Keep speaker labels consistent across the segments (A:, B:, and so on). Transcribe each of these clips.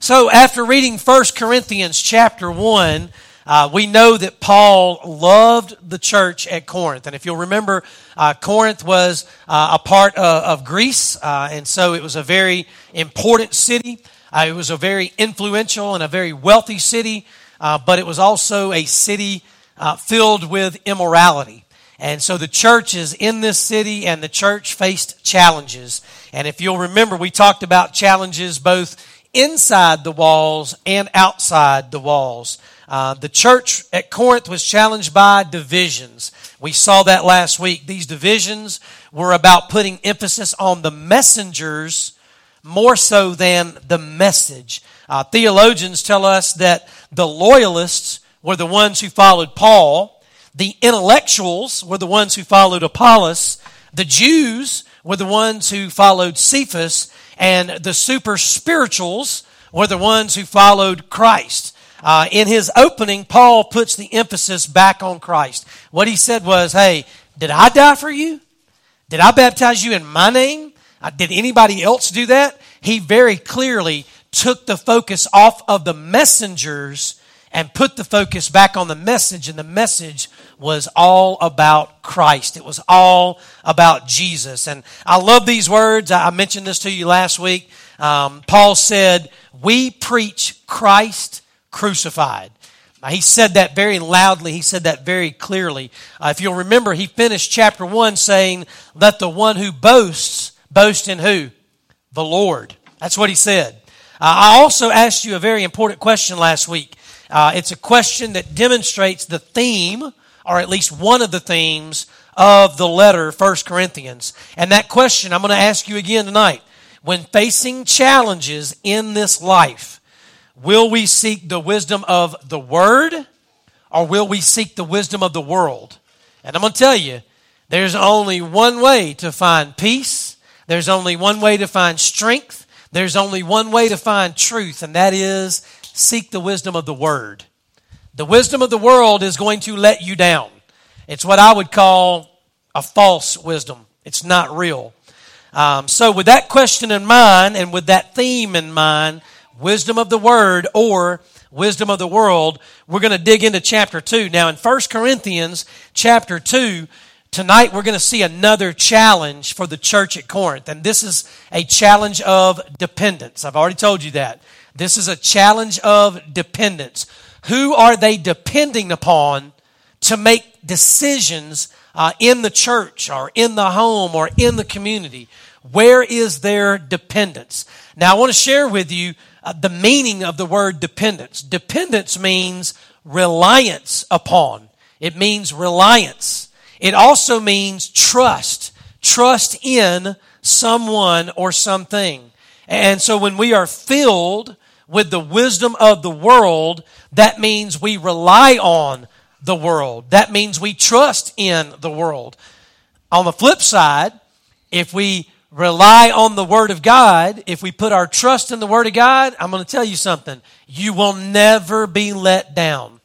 A: So after reading 1 Corinthians chapter 1, uh, we know that Paul loved the church at Corinth. And if you'll remember, uh, Corinth was uh, a part of, of Greece, uh, and so it was a very important city. Uh, it was a very influential and a very wealthy city, uh, but it was also a city filled with immorality. And so the church is in this city, and the church faced challenges. And if you'll remember, we talked about challenges both inside the walls and outside the walls. Uh, the church at Corinth was challenged by divisions. We saw that last week. These divisions were about putting emphasis on the messengers more so than the message. Uh, theologians tell us that the loyalists were the ones who followed Paul, the intellectuals were the ones who followed Apollos, the Jews were the ones who followed Cephas, and the super spirituals were the ones who followed Christ. Uh, in his opening, Paul puts the emphasis back on Christ. What he said was, Hey, did I die for you? Did I baptize you in my name? Uh, did anybody else do that? He very clearly took the focus off of the messengers and put the focus back on the message, and the message was all about Christ. It was all about Jesus. And I love these words. I mentioned this to you last week. Um, Paul said, We preach Christ crucified. He said that very loudly. He said that very clearly. Uh, if you'll remember, he finished chapter 1 saying, Let the one who boasts boast in who? The Lord. That's what he said. Uh, I also asked you a very important question last week. Uh, it's a question that demonstrates the theme, or at least one of the themes, of the letter, 1 Corinthians. And that question I'm going to ask you again tonight. When facing challenges in this life, Will we seek the wisdom of the Word or will we seek the wisdom of the world? And I'm going to tell you, there's only one way to find peace. There's only one way to find strength. There's only one way to find truth, and that is seek the wisdom of the Word. The wisdom of the world is going to let you down. It's what I would call a false wisdom. It's not real. Um, so, with that question in mind and with that theme in mind, wisdom of the word or wisdom of the world, we're going to dig into chapter 2. Now in 1 Corinthians chapter 2, tonight we're going to see another challenge for the church at Corinth. And this is a challenge of dependence. I've already told you that. This is a challenge of dependence. Who are they depending upon to make decisions uh, in the church or in the home or in the community? Where is their dependence? Now, I want to share with you uh, the meaning of the word dependence. Dependence means reliance upon, it means reliance. It also means trust, trust in someone or something. And so when we are filled with the wisdom of the world, that means we rely on the world. That means we trust in the world. On the flip side, if we rely on the Word of God, if we put our trust in the Word of God, I'm going to tell you something. You will never be let down.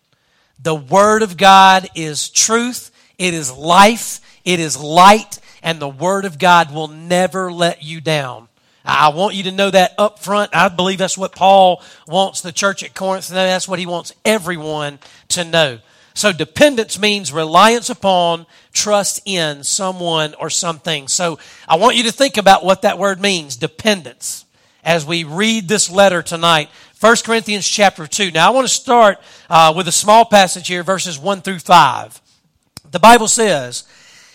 A: The Word of God is truth, it is life, it is light, and the Word of God will never let you down. I want you to know that up front. I believe that's what Paul wants the church at Corinth to know. That's what he wants everyone to know. So dependence means reliance upon, trust in someone or something. So I want you to think about what that word means, dependence, as we read this letter tonight. 1 Corinthians chapter 2. Now I want to start uh, with a small passage here, verses 1 through 5. The Bible says,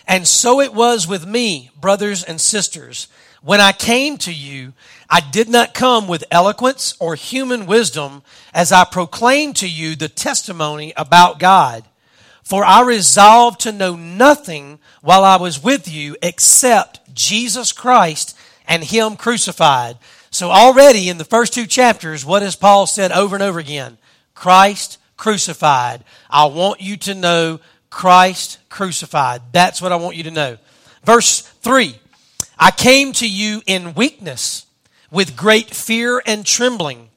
A: And so it was with me, brothers and sisters, when I came to you, I did not come with eloquence or human wisdom as I proclaimed to you the testimony about God. For I resolved to know nothing while I was with you except Jesus Christ and Him crucified. So already in the first two chapters, what has Paul said over and over again? Christ crucified. I want you to know Christ crucified. That's what I want you to know. Verse 3 I came to you in weakness with great fear and trembling.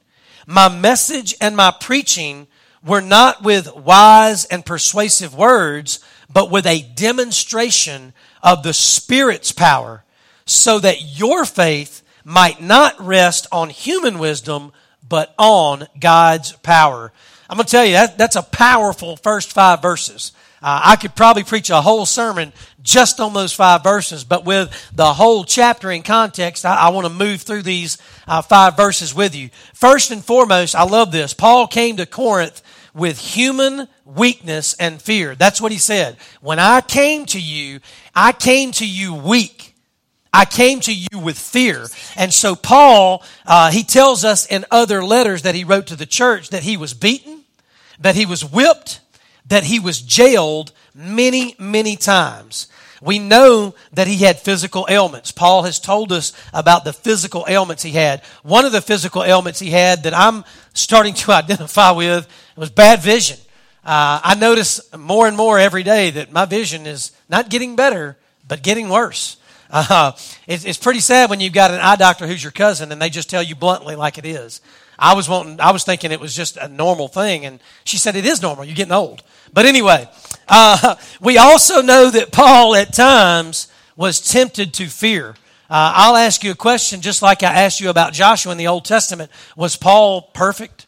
A: My message and my preaching were not with wise and persuasive words, but with a demonstration of the Spirit's power, so that your faith might not rest on human wisdom, but on God's power. I'm going to tell you, that, that's a powerful first five verses. Uh, I could probably preach a whole sermon just on those five verses, but with the whole chapter in context, I, I want to move through these uh, five verses with you. First and foremost, I love this. Paul came to Corinth with human weakness and fear. That's what he said. When I came to you, I came to you weak. I came to you with fear. And so Paul, uh, he tells us in other letters that he wrote to the church that he was beaten, that he was whipped, that he was jailed many, many times. We know that he had physical ailments. Paul has told us about the physical ailments he had. One of the physical ailments he had that I'm starting to identify with was bad vision. Uh, I notice more and more every day that my vision is not getting better, but getting worse. Uh, it's, it's pretty sad when you've got an eye doctor who's your cousin and they just tell you bluntly like it is. I was wanting, I was thinking it was just a normal thing, and she said it is normal. You're getting old. But anyway, uh, we also know that Paul at times was tempted to fear. Uh, I'll ask you a question, just like I asked you about Joshua in the Old Testament. Was Paul perfect?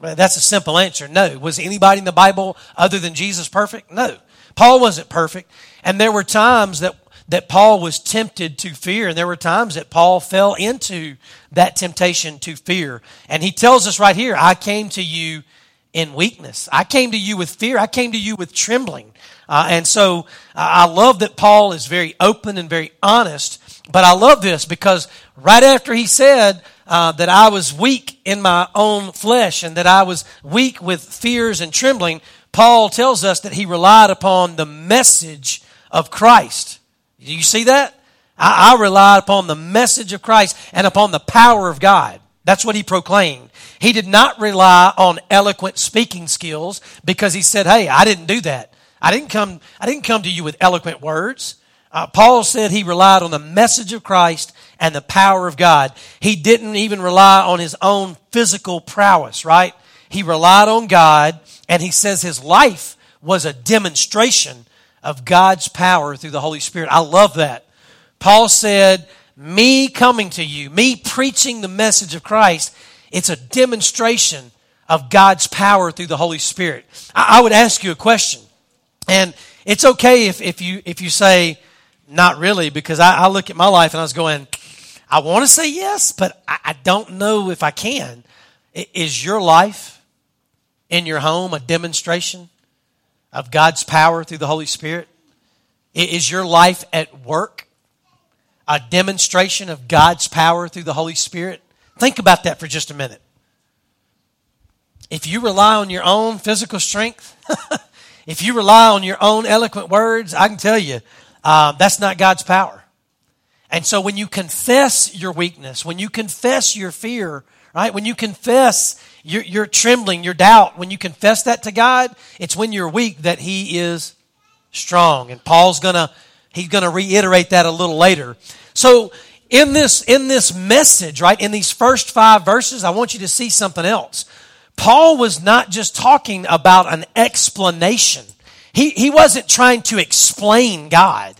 A: That's a simple answer. No. Was anybody in the Bible other than Jesus perfect? No. Paul wasn't perfect, and there were times that that Paul was tempted to fear, and there were times that Paul fell into that temptation to fear. And he tells us right here, I came to you in weakness. I came to you with fear. I came to you with trembling. Uh, and so uh, I love that Paul is very open and very honest. But I love this because right after he said uh, that I was weak in my own flesh and that I was weak with fears and trembling, Paul tells us that he relied upon the message of Christ. Do you see that? I, I relied upon the message of Christ and upon the power of God. That's what he proclaimed. He did not rely on eloquent speaking skills because he said, Hey, I didn't do that. I didn't come, I didn't come to you with eloquent words. Uh, Paul said he relied on the message of Christ and the power of God. He didn't even rely on his own physical prowess, right? He relied on God and he says his life was a demonstration of God's power through the Holy Spirit. I love that. Paul said, me coming to you, me preaching the message of Christ, it's a demonstration of God's power through the Holy Spirit. I, I would ask you a question. And it's okay if, if you if you say, not really, because I, I look at my life and I was going, I want to say yes, but I, I don't know if I can. Is your life in your home a demonstration of God's power through the Holy Spirit? Is your life at work a demonstration of God's power through the Holy Spirit? Think about that for just a minute. If you rely on your own physical strength, if you rely on your own eloquent words, I can tell you uh, that's not God's power. And so when you confess your weakness, when you confess your fear, right? When you confess your, your trembling, your doubt, when you confess that to God, it's when you're weak that He is strong. And Paul's gonna, he's gonna reiterate that a little later. So in this, in this message, right, in these first five verses, I want you to see something else. Paul was not just talking about an explanation. He, he wasn't trying to explain God.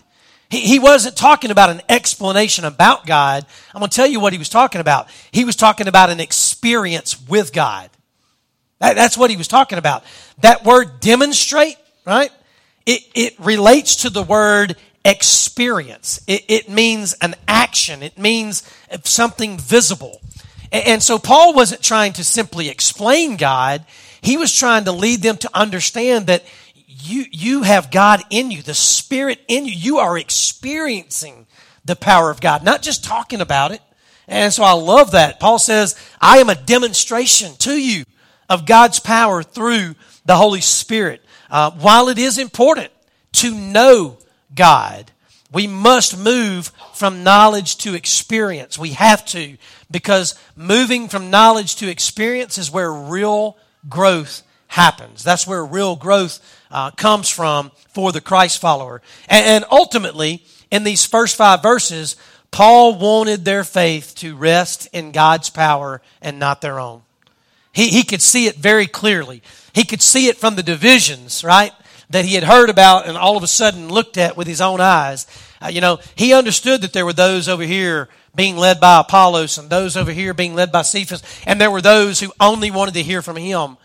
A: He, he wasn't talking about an explanation about God. I'm going to tell you what he was talking about. He was talking about an experience with God. That, that's what he was talking about. That word demonstrate, right? It, it relates to the word experience. It, it means an action. It means something visible. And, and so Paul wasn't trying to simply explain God. He was trying to lead them to understand that you, you have God in you, the Spirit in you. You are experiencing the power of God, not just talking about it. And so I love that. Paul says, I am a demonstration to you of God's power through the Holy Spirit. Uh, while it is important to know God, we must move from knowledge to experience. We have to, because moving from knowledge to experience is where real growth happens. That's where real growth uh, comes from for the Christ follower. And, and ultimately, in these first five verses, Paul wanted their faith to rest in God's power and not their own. He, he could see it very clearly. He could see it from the divisions, right? That he had heard about and all of a sudden looked at with his own eyes. Uh, you know, he understood that there were those over here being led by Apollos and those over here being led by Cephas. And there were those who only wanted to hear from him.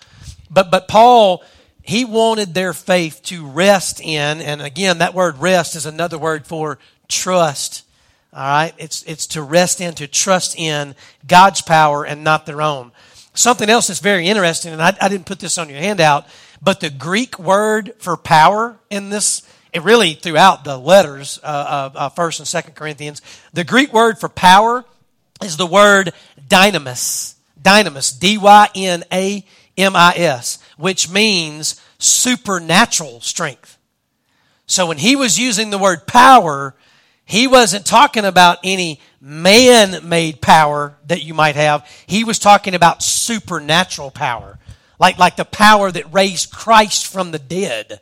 A: But, but Paul, he wanted their faith to rest in, and again, that word rest is another word for trust. All right? It's, it's to rest in, to trust in God's power and not their own. Something else that's very interesting, and I, I didn't put this on your handout, but the Greek word for power in this it really throughout the letters uh, of First and Second Corinthians, the Greek word for power is the word dynamis. Dynamis, D Y N A M I S, which means supernatural strength. So when he was using the word power, he wasn't talking about any man made power that you might have. He was talking about supernatural power. Like, like the power that raised Christ from the dead.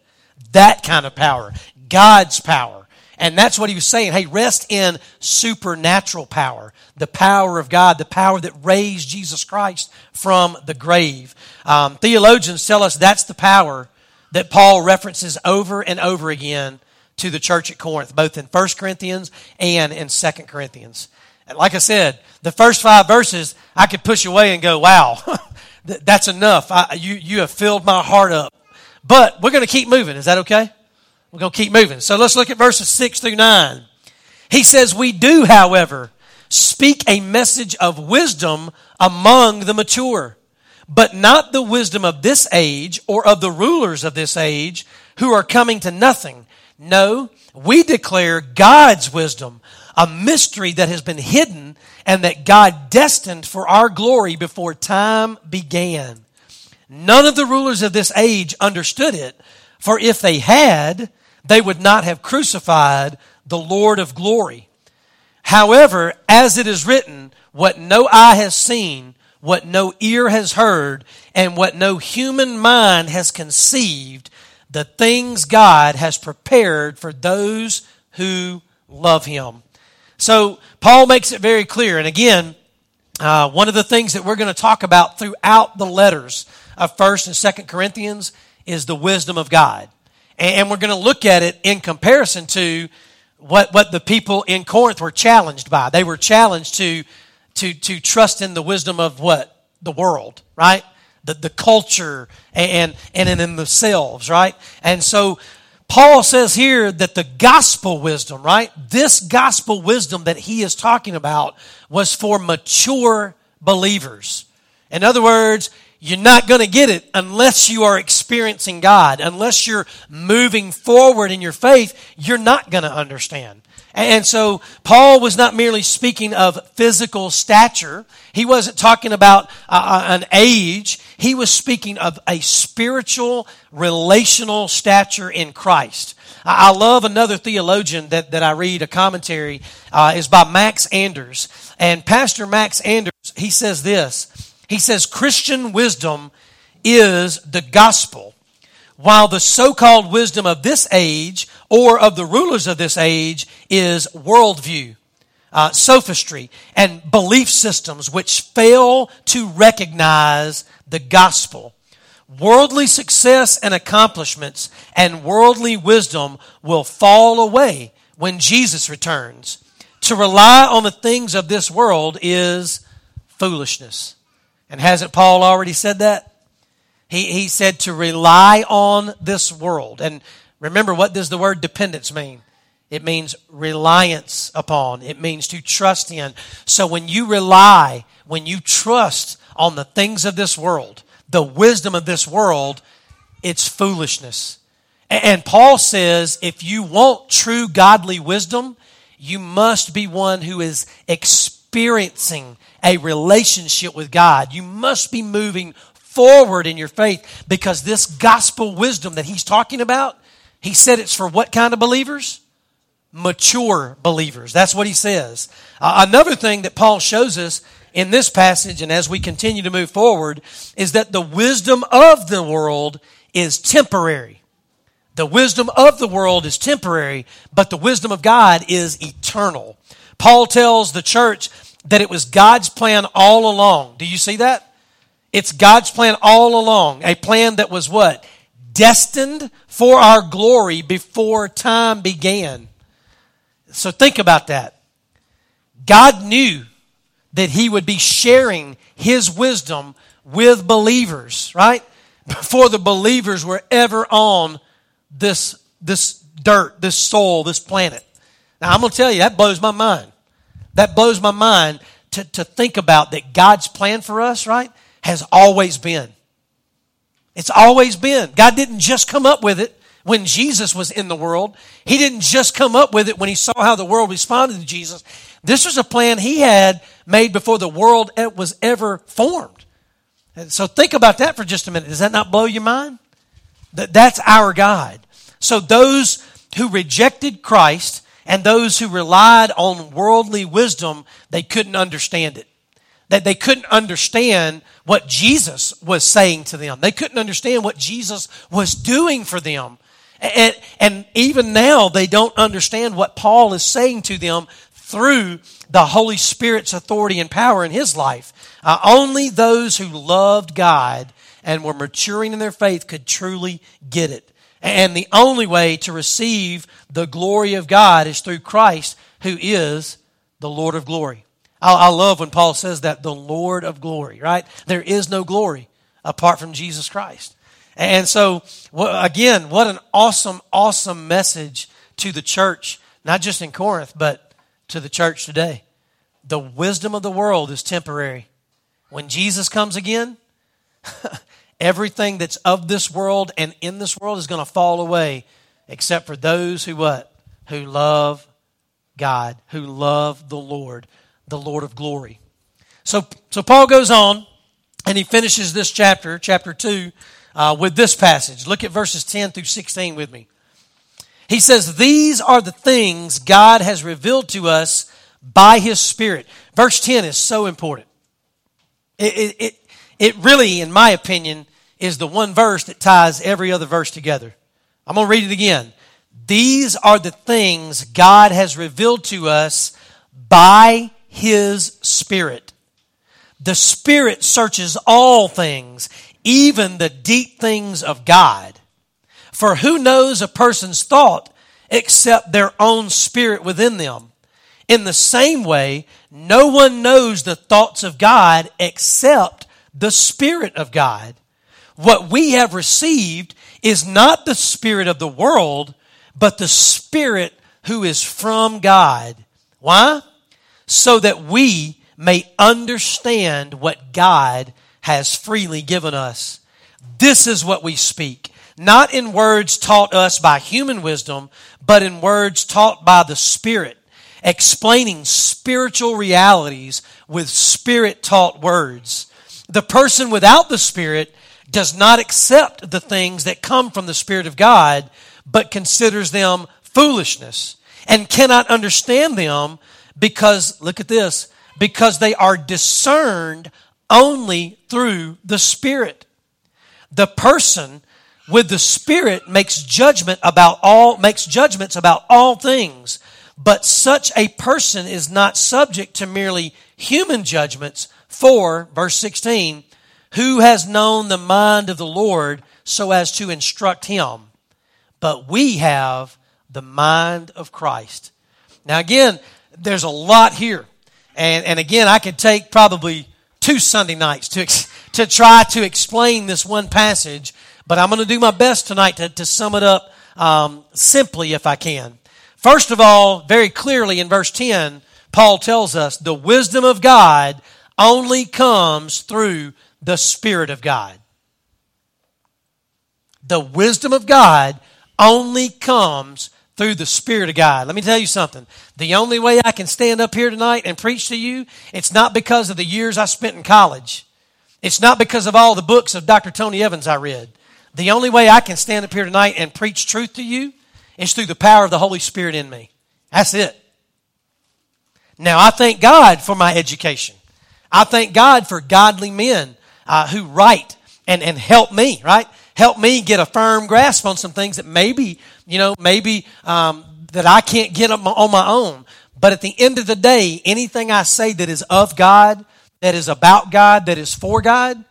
A: That kind of power. God's power. And that's what he was saying. Hey, rest in supernatural power. The power of God, the power that raised Jesus Christ from the grave. Um, theologians tell us that's the power that Paul references over and over again to the church at Corinth, both in 1 Corinthians and in 2 Corinthians. And like I said, the first five verses, I could push away and go, wow, that's enough. I, you, you have filled my heart up but we're going to keep moving. Is that okay? We're going to keep moving. So let's look at verses 6 through 9. He says, We do, however, speak a message of wisdom among the mature, but not the wisdom of this age or of the rulers of this age who are coming to nothing. No, we declare God's wisdom, a mystery that has been hidden and that God destined for our glory before time began. None of the rulers of this age understood it, for if they had, they would not have crucified the Lord of glory. However, as it is written, what no eye has seen, what no ear has heard, and what no human mind has conceived, the things God has prepared for those who love Him. So, Paul makes it very clear. And again, uh, one of the things that we're going to talk about throughout the letters of 1st and 2nd Corinthians is the wisdom of God. And we're going to look at it in comparison to what, what the people in Corinth were challenged by. They were challenged to, to, to trust in the wisdom of what? The world, right? The, the culture and, and in themselves, right? And so Paul says here that the gospel wisdom, right? This gospel wisdom that he is talking about was for mature believers. In other words, you're not going to get it unless you are experiencing God. Unless you're moving forward in your faith, you're not going to understand. And so Paul was not merely speaking of physical stature. He wasn't talking about uh, an age. He was speaking of a spiritual, relational stature in Christ. I love another theologian that, that I read, a commentary, uh, is by Max Anders. And Pastor Max Anders, he says this, he says Christian wisdom is the gospel, while the so called wisdom of this age or of the rulers of this age is worldview, uh, sophistry, and belief systems which fail to recognize the gospel. Worldly success and accomplishments and worldly wisdom will fall away when Jesus returns. To rely on the things of this world is foolishness. And hasn't Paul already said that? He, he said to rely on this world. And remember, what does the word dependence mean? It means reliance upon. It means to trust in. So when you rely, when you trust on the things of this world, the wisdom of this world, it's foolishness. And Paul says if you want true godly wisdom, you must be one who is experiencing a relationship with God. You must be moving forward in your faith because this gospel wisdom that he's talking about, he said it's for what kind of believers? Mature believers. That's what he says. Uh, another thing that Paul shows us in this passage and as we continue to move forward is that the wisdom of the world is temporary. The wisdom of the world is temporary, but the wisdom of God is eternal. Paul tells the church that it was God's plan all along. Do you see that? It's God's plan all along. A plan that was what? Destined for our glory before time began. So think about that. God knew that he would be sharing his wisdom with believers, right? Before the believers were ever on this, this dirt, this soil, this planet. Now, I'm going to tell you, that blows my mind. That blows my mind to, to think about that God's plan for us, right, has always been. It's always been. God didn't just come up with it when Jesus was in the world. He didn't just come up with it when he saw how the world responded to Jesus. This was a plan he had made before the world was ever formed. And so think about that for just a minute. Does that not blow your mind? That that's our God. So those who rejected Christ and those who relied on worldly wisdom, they couldn't understand it. That they couldn't understand what Jesus was saying to them. They couldn't understand what Jesus was doing for them. And, and even now, they don't understand what Paul is saying to them through the Holy Spirit's authority and power in his life. Uh, only those who loved God and were maturing in their faith could truly get it. And the only way to receive the glory of God is through Christ, who is the Lord of glory. I, I love when Paul says that, the Lord of glory, right? There is no glory apart from Jesus Christ. And so, again, what an awesome, awesome message to the church, not just in Corinth, but to the church today. The wisdom of the world is temporary. When Jesus comes again, Everything that's of this world and in this world is going to fall away except for those who what? Who love God, who love the Lord, the Lord of glory. So, so Paul goes on and he finishes this chapter, chapter 2, uh, with this passage. Look at verses 10 through 16 with me. He says, These are the things God has revealed to us by his Spirit. Verse 10 is so important. It, it, it, it really, in my opinion, is the one verse that ties every other verse together. I'm going to read it again. These are the things God has revealed to us by His Spirit. The Spirit searches all things, even the deep things of God. For who knows a person's thought except their own spirit within them? In the same way, no one knows the thoughts of God except the Spirit of God. What we have received is not the Spirit of the world, but the Spirit who is from God. Why? So that we may understand what God has freely given us. This is what we speak, not in words taught us by human wisdom, but in words taught by the Spirit, explaining spiritual realities with Spirit taught words. The person without the Spirit does not accept the things that come from the Spirit of God, but considers them foolishness and cannot understand them because, look at this, because they are discerned only through the Spirit. The person with the Spirit makes judgment about all, makes judgments about all things, but such a person is not subject to merely human judgments, for, verse 16, who has known the mind of the Lord so as to instruct him? But we have the mind of Christ. Now, again, there's a lot here. And, and again, I could take probably two Sunday nights to, to try to explain this one passage, but I'm going to do my best tonight to, to sum it up um, simply if I can. First of all, very clearly in verse 10, Paul tells us the wisdom of God only comes through the Spirit of God. The wisdom of God only comes through the Spirit of God. Let me tell you something. The only way I can stand up here tonight and preach to you, it's not because of the years I spent in college. It's not because of all the books of Dr. Tony Evans I read. The only way I can stand up here tonight and preach truth to you is through the power of the Holy Spirit in me. That's it. Now, I thank God for my education. I thank God for godly men uh, who write and, and help me, right? Help me get a firm grasp on some things that maybe, you know, maybe um, that I can't get on my own. But at the end of the day, anything I say that is of God, that is about God, that is for God,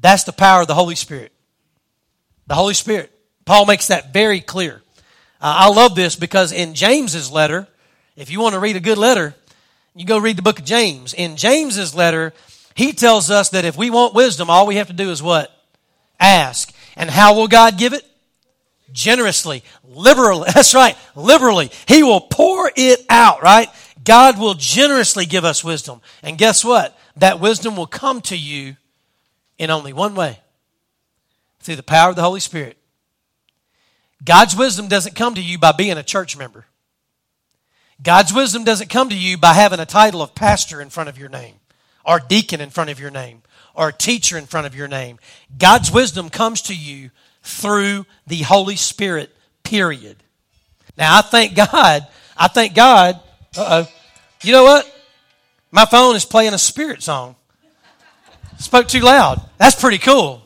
A: that's the power of the Holy Spirit. The Holy Spirit. Paul makes that very clear. Uh, I love this because in James's letter, if you want to read a good letter, You go read the book of James. In James's letter, he tells us that if we want wisdom, all we have to do is what? Ask. And how will God give it? Generously, liberally. That's right, liberally. He will pour it out, right? God will generously give us wisdom. And guess what? That wisdom will come to you in only one way through the power of the Holy Spirit. God's wisdom doesn't come to you by being a church member. God's wisdom doesn't come to you by having a title of pastor in front of your name or deacon in front of your name or teacher in front of your name. God's wisdom comes to you through the Holy Spirit, period. Now, I thank God, I thank God, uh oh. You know what? My phone is playing a spirit song. Spoke too loud. That's pretty cool.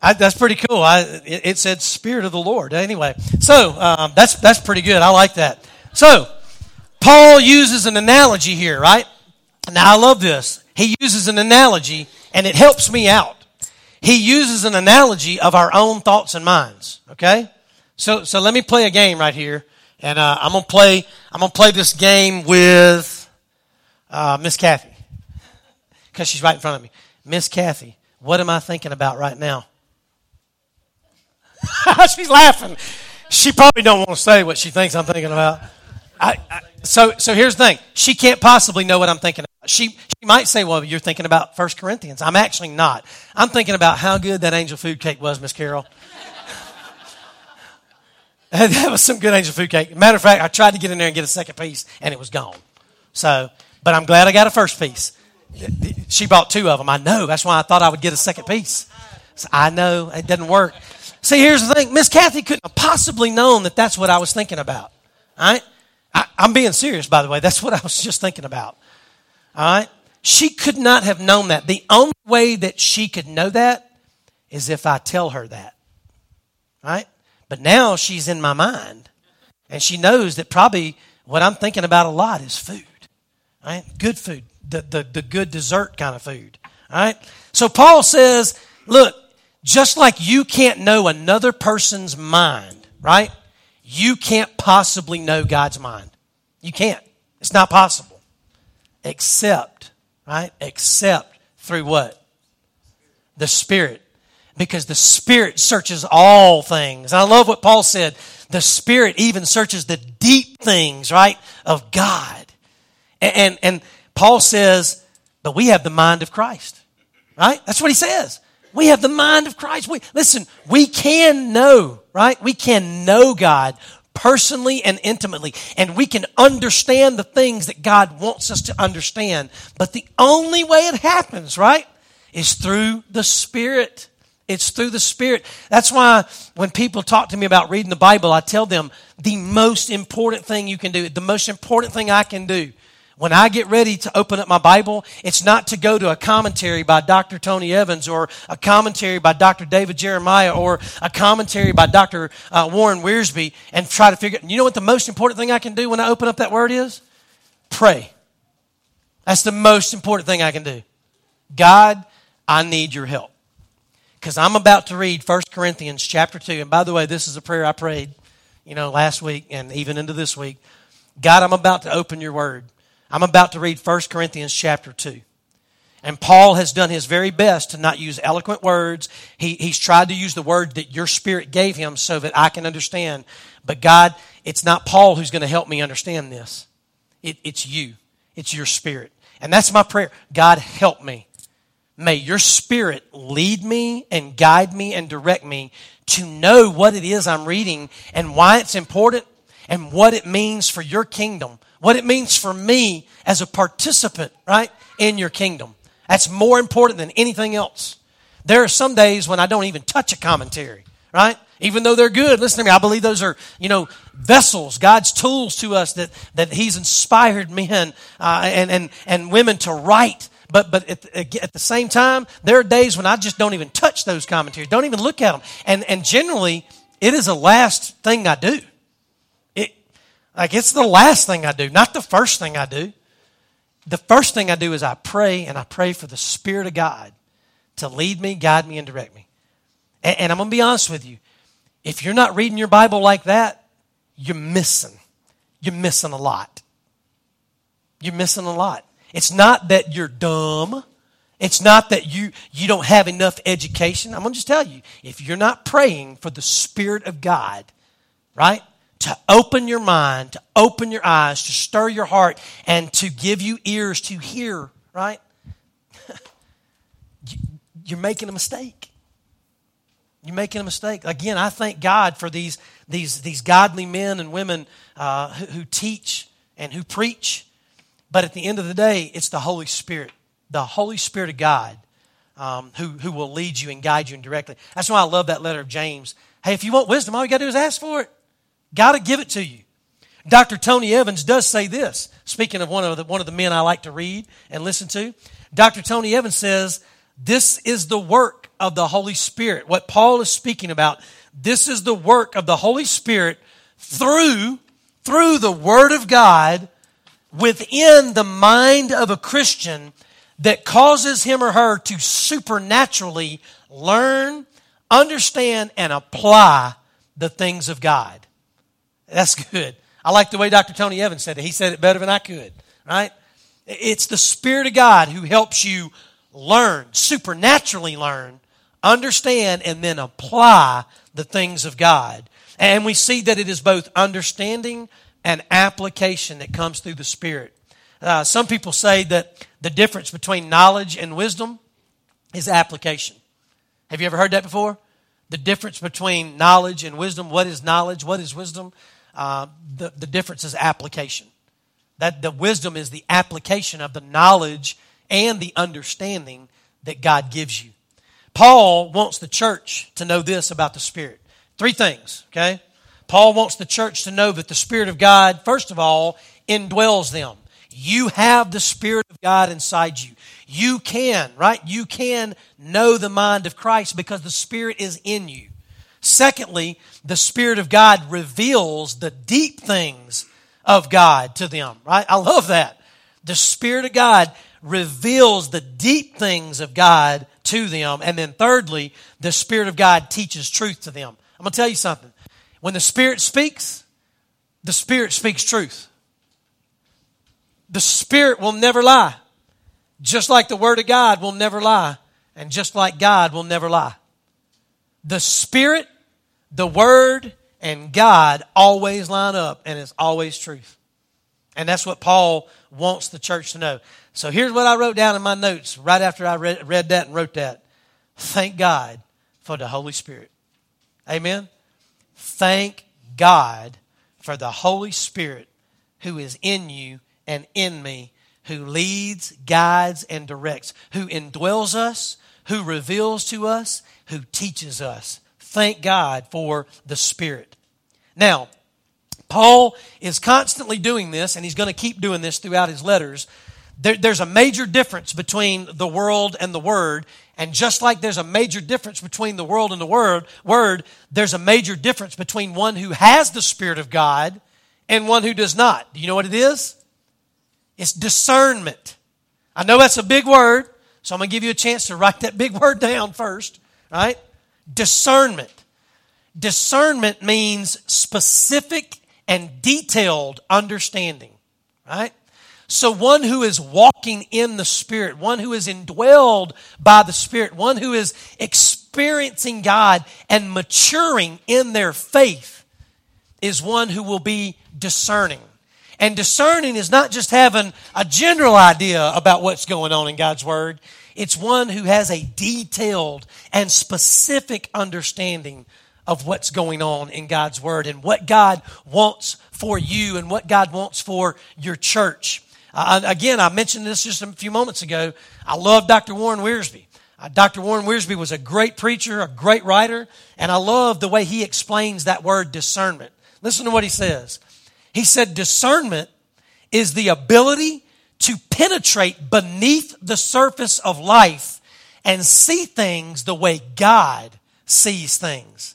A: I, that's pretty cool. I, it, it, said Spirit of the Lord. Anyway, so um, that's that's pretty good. I like that. So Paul uses an analogy here, right? Now I love this. He uses an analogy, and it helps me out. He uses an analogy of our own thoughts and minds. Okay, so so let me play a game right here, and uh, I'm gonna play I'm gonna play this game with uh, Miss Kathy because she's right in front of me. Miss Kathy, what am I thinking about right now? She's laughing. She probably don't want to say what she thinks I'm thinking about. I, I, so, so here's the thing. She can't possibly know what I'm thinking. She, she might say, well, you're thinking about First Corinthians. I'm actually not. I'm thinking about how good that angel food cake was, Miss Carol. that was some good angel food cake. Matter of fact, I tried to get in there and get a second piece, and it was gone. So, but I'm glad I got a first piece. She bought two of them. I know. That's why I thought I would get a second piece. So I know it doesn't work. See, here's the thing. Miss Kathy couldn't have possibly known that that's what I was thinking about. All right? I, I'm being serious, by the way. That's what I was just thinking about. All right? She could not have known that. The only way that she could know that is if I tell her that. Right? But now she's in my mind. And she knows that probably what I'm thinking about a lot is food. Right? Good food. The, the, the good dessert kind of food. Right? So Paul says, look, just like you can't know another person's mind, right? You can't possibly know God's mind. You can't. It's not possible. Except, right? Except through what? The Spirit. Because the Spirit searches all things. I love what Paul said. The Spirit even searches the deep things, right, of God. And, and, and Paul says, but we have the mind of Christ, right? That's what he says. We have the mind of Christ. We, listen, we can know, right? We can know God personally and intimately, and we can understand the things that God wants us to understand. But the only way it happens, right, is through the Spirit. It's through the Spirit. That's why when people talk to me about reading the Bible, I tell them the most important thing you can do, the most important thing I can do when I get ready to open up my Bible, it's not to go to a commentary by Dr. Tony Evans or a commentary by Dr. David Jeremiah or a commentary by Dr. Uh, Warren Wiersbe and try to figure. You know what the most important thing I can do when I open up that word is? Pray. That's the most important thing I can do. God, I need your help. Because I'm about to read 1 Corinthians chapter 2. And by the way, this is a prayer I prayed, you know, last week and even into this week. God, I'm about to open your word. I'm about to read 1 Corinthians chapter 2. And Paul has done his very best to not use eloquent words. He, he's tried to use the word that your spirit gave him so that I can understand. But God, it's not Paul who's going to help me understand this. It, it's you. It's your spirit. And that's my prayer. God, help me. May your spirit lead me and guide me and direct me to know what it is I'm reading and why it's important and what it means for your kingdom what it means for me as a participant, right, in your kingdom. That's more important than anything else. There are some days when I don't even touch a commentary, right? Even though they're good. Listen to me. I believe those are, you know, vessels, God's tools to us that, that He's inspired men uh, and, and, and women to write. But, but at, at the same time, there are days when I just don't even touch those commentaries, don't even look at them. And, and generally, it is the last thing I do. Like it's the last thing I do, not the first thing I do. The first thing I do is I pray and I pray for the Spirit of God to lead me, guide me, and direct me. And, and I'm going to be honest with you. If you're not reading your Bible like that, you're missing. You're missing a lot. you're missing a lot. It's not that you're dumb. It's not that you, you don't have enough education. I'm going to just tell you if you're not praying for the Spirit of God, right, to open your mind, to open your eyes, to stir your heart, and to give you ears to hear, right, you're making a mistake. You're making a mistake. Again, I thank God for these, these, these godly men and women uh, who, who teach and who preach. But at the end of the day, it's the Holy Spirit the Holy Spirit of God um, who, who will lead you and guide you and directly. That's why I love that letter of James. Hey, if you want wisdom, all you got to do is ask for it. Got to give it to you. Dr. Tony Evans does say this. Speaking of one of the, one of the men I like to read and listen to, Dr. Tony Evans says, This is the work of the Holy Spirit. What Paul is speaking about, this is the work of the Holy Spirit through, through the Word of God within the mind of a Christian that causes him or her to supernaturally learn, understand, and apply the things of God. That's good. I like the way Dr. Tony Evans said it. He said it better than I could, right? It's the Spirit of God who helps you learn, supernaturally learn, understand, and then apply the things of God. And we see that it is both understanding and application that comes through the Spirit. Uh, some people say that the difference between knowledge and wisdom is application. Have you ever heard that before? The difference between knowledge and wisdom. What is knowledge? What is wisdom? Uh, the, the difference is application. That the wisdom is the application of the knowledge and the understanding that God gives you. Paul wants the church to know this about the Spirit. Three things, okay? Paul wants the church to know that the Spirit of God, first of all, indwells them. You have the Spirit of God inside you. You can, right? You can know the mind of Christ because the Spirit is in you. Secondly, the Spirit of God reveals the deep things of God to them, right? I love that. The Spirit of God reveals the deep things of God to them. And then thirdly, the Spirit of God teaches truth to them. I'm going to tell you something. When the Spirit speaks, the Spirit speaks truth. The Spirit will never lie. Just like the Word of God will never lie. And just like God will never lie. The Spirit, the Word, and God always line up and it's always truth. And that's what Paul wants the church to know. So here's what I wrote down in my notes right after I read, read that and wrote that. Thank God for the Holy Spirit. Amen. Thank God for the Holy Spirit who is in you and in me, who leads, guides, and directs, who indwells us, who reveals to us, who teaches us. Thank God for the Spirit. Now, Paul is constantly doing this, and he's going to keep doing this throughout his letters. There, there's a major difference between the world and the Word, and just like there's a major difference between the world and the Word, word there's a major difference between one who has the Spirit of God and one who does not. Do you know what it is? It's discernment. I know that's a big word, so I'm going to give you a chance to write that big word down first, right? Discernment. Discernment means specific and detailed understanding, right? So, one who is walking in the Spirit, one who is indwelled by the Spirit, one who is experiencing God and maturing in their faith is one who will be discerning. And discerning is not just having a general idea about what's going on in God's Word. It's one who has a detailed and specific understanding of what's going on in God's Word and what God wants for you and what God wants for your church. Uh, again, I mentioned this just a few moments ago. I love Dr. Warren Wiersbe. Uh, Dr. Warren Wiersbe was a great preacher, a great writer, and I love the way he explains that word discernment. Listen to what he says. He said discernment is the ability to penetrate beneath the surface of life and see things the way God sees things.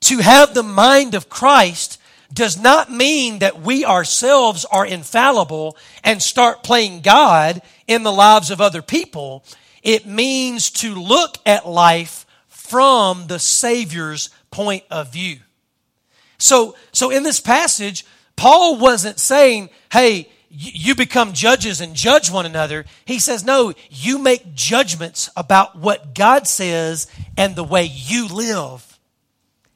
A: To have the mind of Christ does not mean that we ourselves are infallible and start playing God in the lives of other people. It means to look at life from the Savior's point of view. So, so in this passage, Paul wasn't saying, hey, you become judges and judge one another. He says, no, you make judgments about what God says and the way you live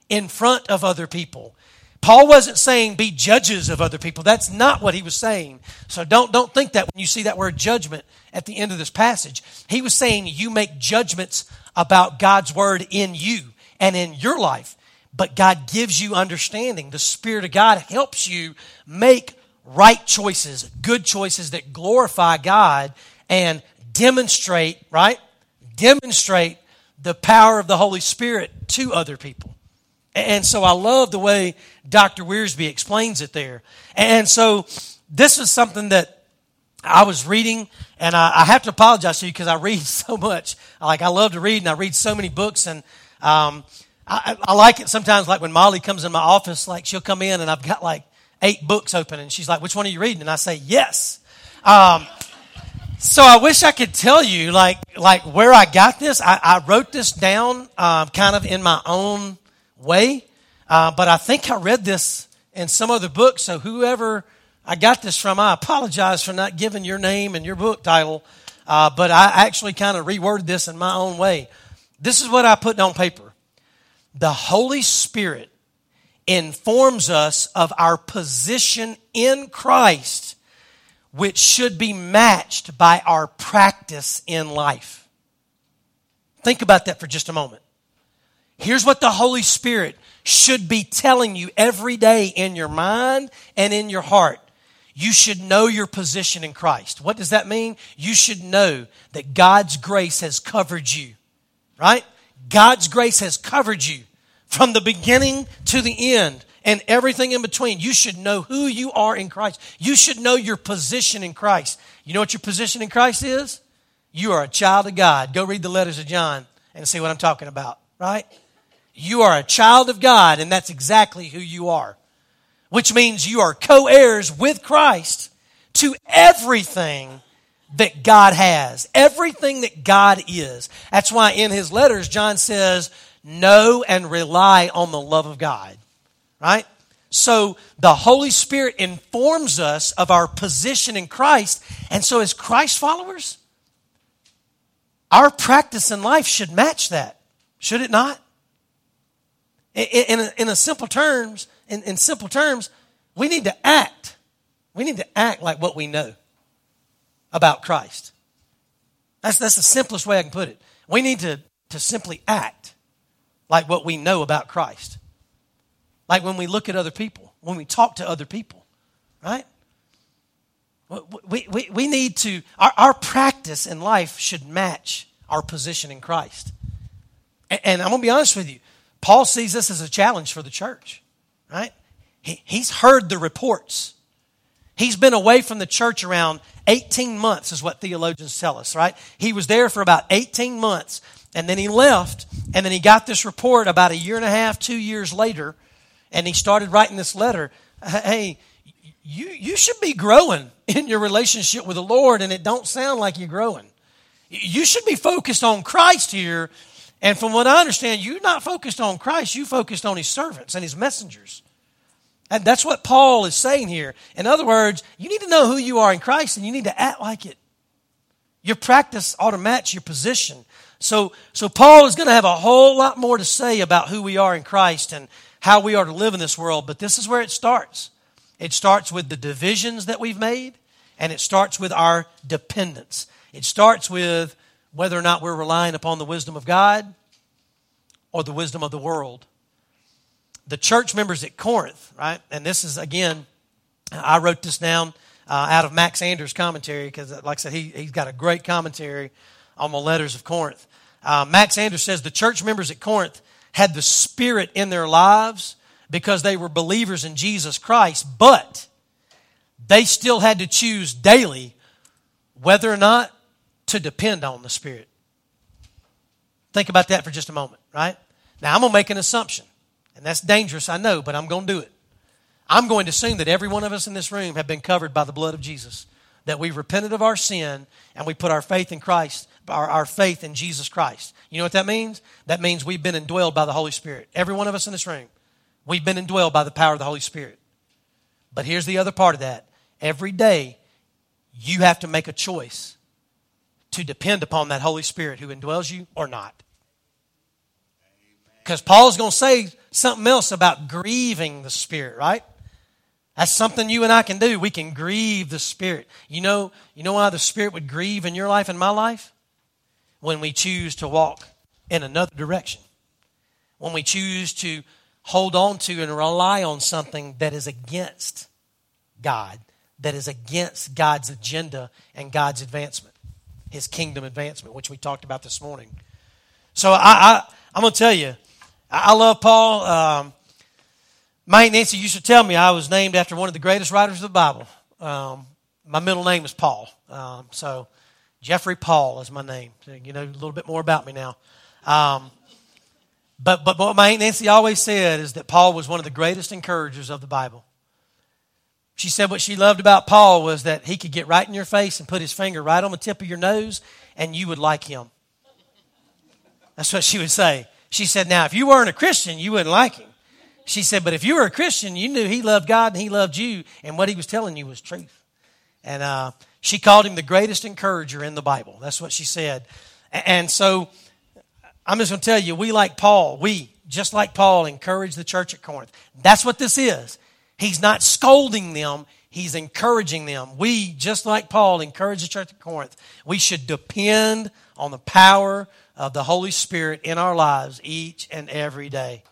A: in front of other people. Paul wasn't saying be judges of other people. That's not what he was saying. So don't, don't think that when you see that word judgment at the end of this passage. He was saying you make judgments about God's word in you and in your life. But God gives you understanding. The Spirit of God helps you make right choices, good choices that glorify God and demonstrate, right? Demonstrate the power of the Holy Spirit to other people. And so I love the way Dr. Wiersbe explains it there. And so this is something that I was reading, and I, I have to apologize to you because I read so much. Like I love to read, and I read so many books, and um, I, I like it sometimes. Like when Molly comes in my office, like she'll come in, and I've got like eight books open, and she's like, "Which one are you reading?" And I say, "Yes." Um, so I wish I could tell you like like where I got this. I, I wrote this down um, kind of in my own way. Uh, but I think I read this in some other book. So whoever I got this from, I apologize for not giving your name and your book title. Uh, but I actually kind of reworded this in my own way. This is what I put on paper. The Holy Spirit informs us of our position in Christ, which should be matched by our practice in life. Think about that for just a moment. Here's what the Holy Spirit should be telling you every day in your mind and in your heart. You should know your position in Christ. What does that mean? You should know that God's grace has covered you, right? God's grace has covered you from the beginning to the end and everything in between. You should know who you are in Christ. You should know your position in Christ. You know what your position in Christ is? You are a child of God. Go read the letters of John and see what I'm talking about, right? You are a child of God, and that's exactly who you are. Which means you are co heirs with Christ to everything that God has, everything that God is. That's why in his letters, John says, Know and rely on the love of God. Right? So the Holy Spirit informs us of our position in Christ. And so, as Christ followers, our practice in life should match that, should it not? In, in, in a simple terms, in, in simple terms, we need to act. We need to act like what we know about Christ. That's, that's the simplest way I can put it. We need to, to simply act like what we know about Christ. Like when we look at other people, when we talk to other people, right? We, we, we need to, our, our practice in life should match our position in Christ. And, and I'm going to be honest with you. Paul sees this as a challenge for the church, right? He, he's heard the reports. He's been away from the church around 18 months, is what theologians tell us, right? He was there for about 18 months, and then he left, and then he got this report about a year and a half, two years later, and he started writing this letter. Hey, you, you should be growing in your relationship with the Lord, and it don't sound like you're growing. You should be focused on Christ here and from what I understand, you're not focused on Christ, you focused on his servants and his messengers. And that's what Paul is saying here. In other words, you need to know who you are in Christ and you need to act like it. Your practice ought to match your position. So, so Paul is going to have a whole lot more to say about who we are in Christ and how we are to live in this world, but this is where it starts. It starts with the divisions that we've made, and it starts with our dependence. It starts with whether or not we're relying upon the wisdom of God or the wisdom of the world. The church members at Corinth, right? And this is, again, I wrote this down uh, out of Max Anders' commentary because, like I said, he, he's got a great commentary on the letters of Corinth. Uh, Max Anders says the church members at Corinth had the Spirit in their lives because they were believers in Jesus Christ, but they still had to choose daily whether or not to depend on the Spirit. Think about that for just a moment, right? Now, I'm going to make an assumption, and that's dangerous, I know, but I'm going to do it. I'm going to assume that every one of us in this room have been covered by the blood of Jesus, that we repented of our sin and we put our faith in Christ, our, our faith in Jesus Christ. You know what that means? That means we've been indwelled by the Holy Spirit. Every one of us in this room, we've been indwelled by the power of the Holy Spirit. But here's the other part of that. Every day, you have to make a choice to depend upon that Holy Spirit who indwells you or not. Because Paul's going to say something else about grieving the Spirit, right? That's something you and I can do. We can grieve the Spirit. You know, you know why the Spirit would grieve in your life and my life? When we choose to walk in another direction. When we choose to hold on to and rely on something that is against God, that is against God's agenda and God's advancement, His kingdom advancement, which we talked about this morning. So I, I, am going to tell you, I, love Paul. Um, my Aunt Nancy used to tell me I was named after one of the greatest writers of the Bible. Um, my middle name is Paul. Um, so Jeffrey Paul is my name. You know a little bit more about me now. Um, but, but what my Aunt Nancy always said is that Paul was one of the greatest encouragers of the Bible. She said what she loved about Paul was that he could get right in your face and put his finger right on the tip of your nose and you would like him. That's what she would say. She said, Now, if you weren't a Christian, you wouldn't like him. She said, but if you were a Christian, you knew he loved God and he loved you, and what he was telling you was truth. And uh, she called him the greatest encourager in the Bible. That's what she said. And so I'm just going to tell you, we like Paul, we, just like Paul, encourage the church at Corinth. That's what this is. He's not scolding them, he's encouraging them. We, just like Paul, encourage the church at Corinth. We should depend on the power of the Holy Spirit in our lives each and every day.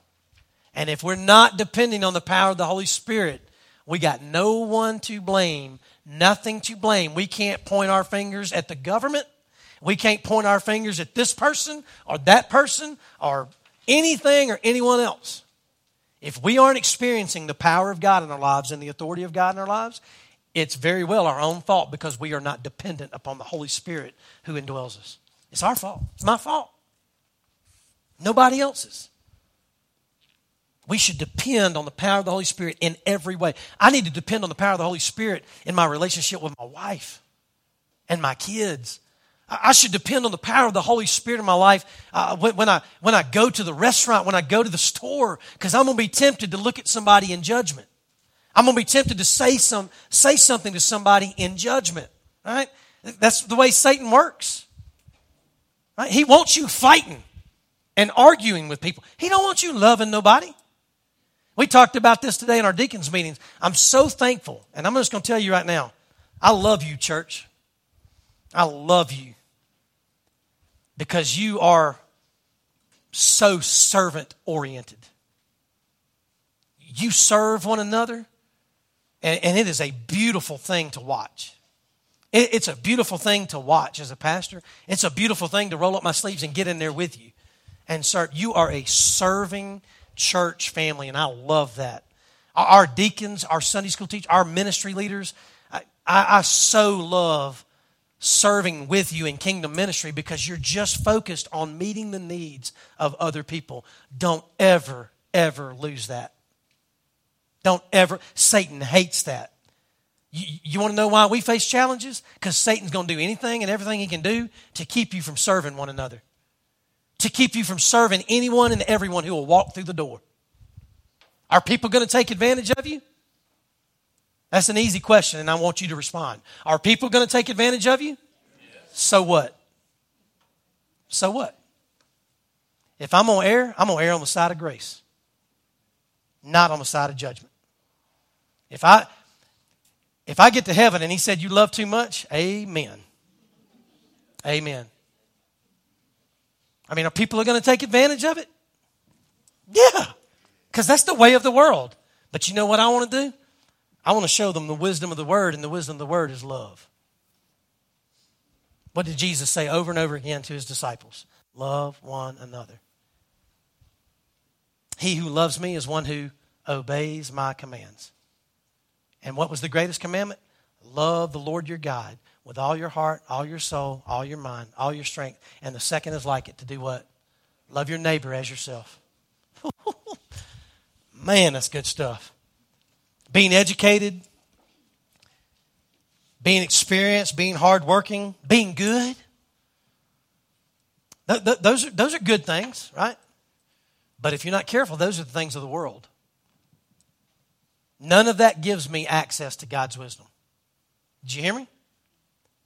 A: And if we're not depending on the power of the Holy Spirit, we got no one to blame, nothing to blame. We can't point our fingers at the government. We can't point our fingers at this person or that person or anything or anyone else. If we aren't experiencing the power of God in our lives and the authority of God in our lives, it's very well our own fault because we are not dependent upon the Holy Spirit who indwells us. It's our fault. It's my fault. Nobody else's. We should depend on the power of the Holy Spirit in every way. I need to depend on the power of the Holy Spirit in my relationship with my wife and my kids. I should depend on the power of the Holy Spirit in my life uh, when, when, I, when I go to the restaurant, when I go to the store, because I'm going to be tempted to look at somebody in judgment. I'm going to be tempted to say, some, say something to somebody in judgment. Right? That's the way Satan works. Right? He wants you fighting and arguing with people. He don't want you loving nobody. We talked about this today in our deacons meetings. I'm so thankful, and I'm just going to tell you right now I love you, church. I love you because you are so servant oriented. You serve one another, and, and, it is a beautiful thing to watch. It, it's a beautiful thing to watch as a pastor. It's a beautiful thing to roll up my sleeves and get in there with you and serve. You are a serving church family, and I love that. Our deacons, our Sunday school teachers, our ministry leaders, I, I, I so love serving with you in kingdom ministry because you're just focused on meeting the needs of other people. Don't ever, ever lose that. Don't ever. Satan hates that. You, you want to know why we face challenges? Because Satan's going to do anything and everything he can do to keep you from serving one another to keep you from serving anyone and everyone who will walk through the door? Are people going to take advantage of you? That's an easy question, and I want you to respond. Are people going to take advantage of you? Yes. So what? So what? If I'm on err, I'm on err on the side of grace, not on the side of judgment. If I if I get to heaven and he said you love too much, amen. Amen. I mean, are people going to take advantage of it? Yeah, because that's the way of the world. But you know what I want to do? I want to show them the wisdom of the word, and the wisdom of the word is love. What did Jesus say over and over again to his disciples? Love one another. He who loves me is one who obeys my commands. And what was the greatest commandment? Love the Lord your God with all your heart, all your soul, all your mind, all your strength. And the second is like it to do what? Love your neighbor as yourself. Man, that's good stuff. Being educated, being experienced, being hardworking, being good. Th- th- those, are, those are good things, right? But if you're not careful, those are the things of the world. None of that gives me access to God's wisdom. Did you hear me?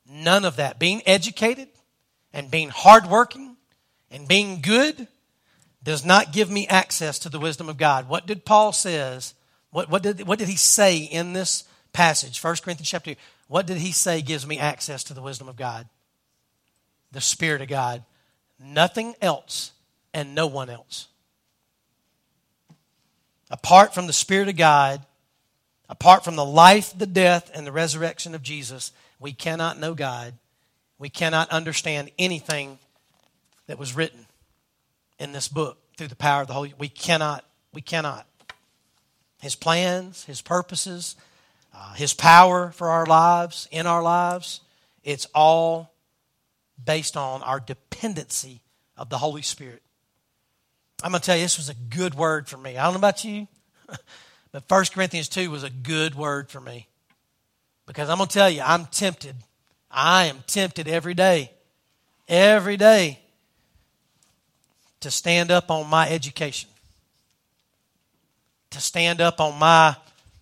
A: None of that. Being educated and being hardworking and being good does not give me access to the wisdom of God. What did Paul says? What, what, did, what did he say in this passage? 1 Corinthians chapter 2. What did he say gives me access to the wisdom of God? The Spirit of God. Nothing else and no one else. Apart from the Spirit of God, apart from the life, the death, and the resurrection of Jesus, we cannot know God. We cannot understand anything that was written in this book through the power of the Holy. We cannot. We cannot. His plans, His purposes, uh, His power for our lives, in our lives, it's all based on our dependency of the Holy Spirit. I'm going to tell you, this was a good word for me. I don't know about you, but 1 Corinthians 2 was a good word for me. Because I'm going to tell you, I'm tempted. I am tempted every day, every day, to stand up on my education, to stand up on my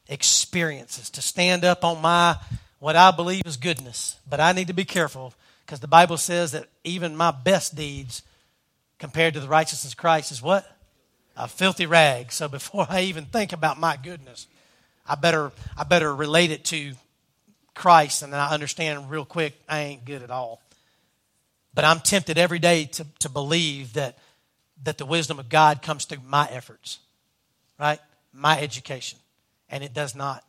A: experiences, to stand up on my what I believe is goodness. But I need to be careful because the Bible says that even my best deeds compared to the righteousness of Christ is what? A filthy rag. So before I even think about my goodness, I better I better relate it to Christ and then I understand real quick I ain't good at all. But I'm tempted every day to, to believe that that the wisdom of God comes through my efforts. Right? My education. And it does not.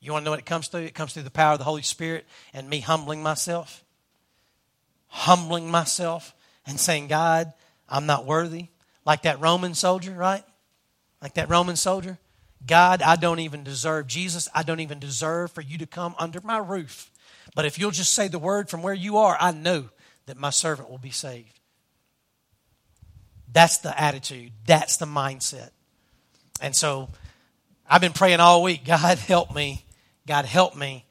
A: You want to know what it comes through? It comes through the power of the Holy Spirit and me humbling myself. Humbling myself and saying, God, I'm not worthy. Like that Roman soldier, right? Like that Roman soldier. God, I don't even deserve, Jesus, I don't even deserve for you to come under my roof. But if you'll just say the word from where you are, I know that my servant will be saved. That's the attitude. That's the mindset. And so I've been praying all week God, help me. God, help me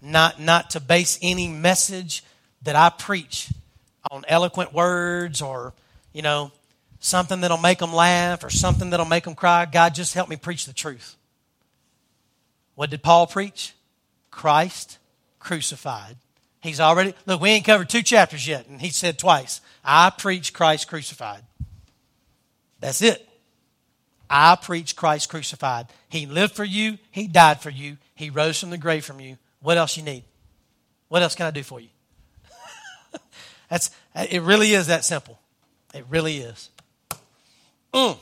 A: not, not to base any message that I preach on eloquent words or you know, something that'll make them laugh or something that'll make them cry. God, just help me preach the truth. What did Paul preach? Christ crucified. He's already, look, we ain't covered two chapters yet, and he said twice, I preach Christ crucified. That's it. I preach Christ crucified. He lived for you, He died for you, He rose from the grave from you. What else you need? What else can I do for you? That's, it really is that simple. It really is. 嗯。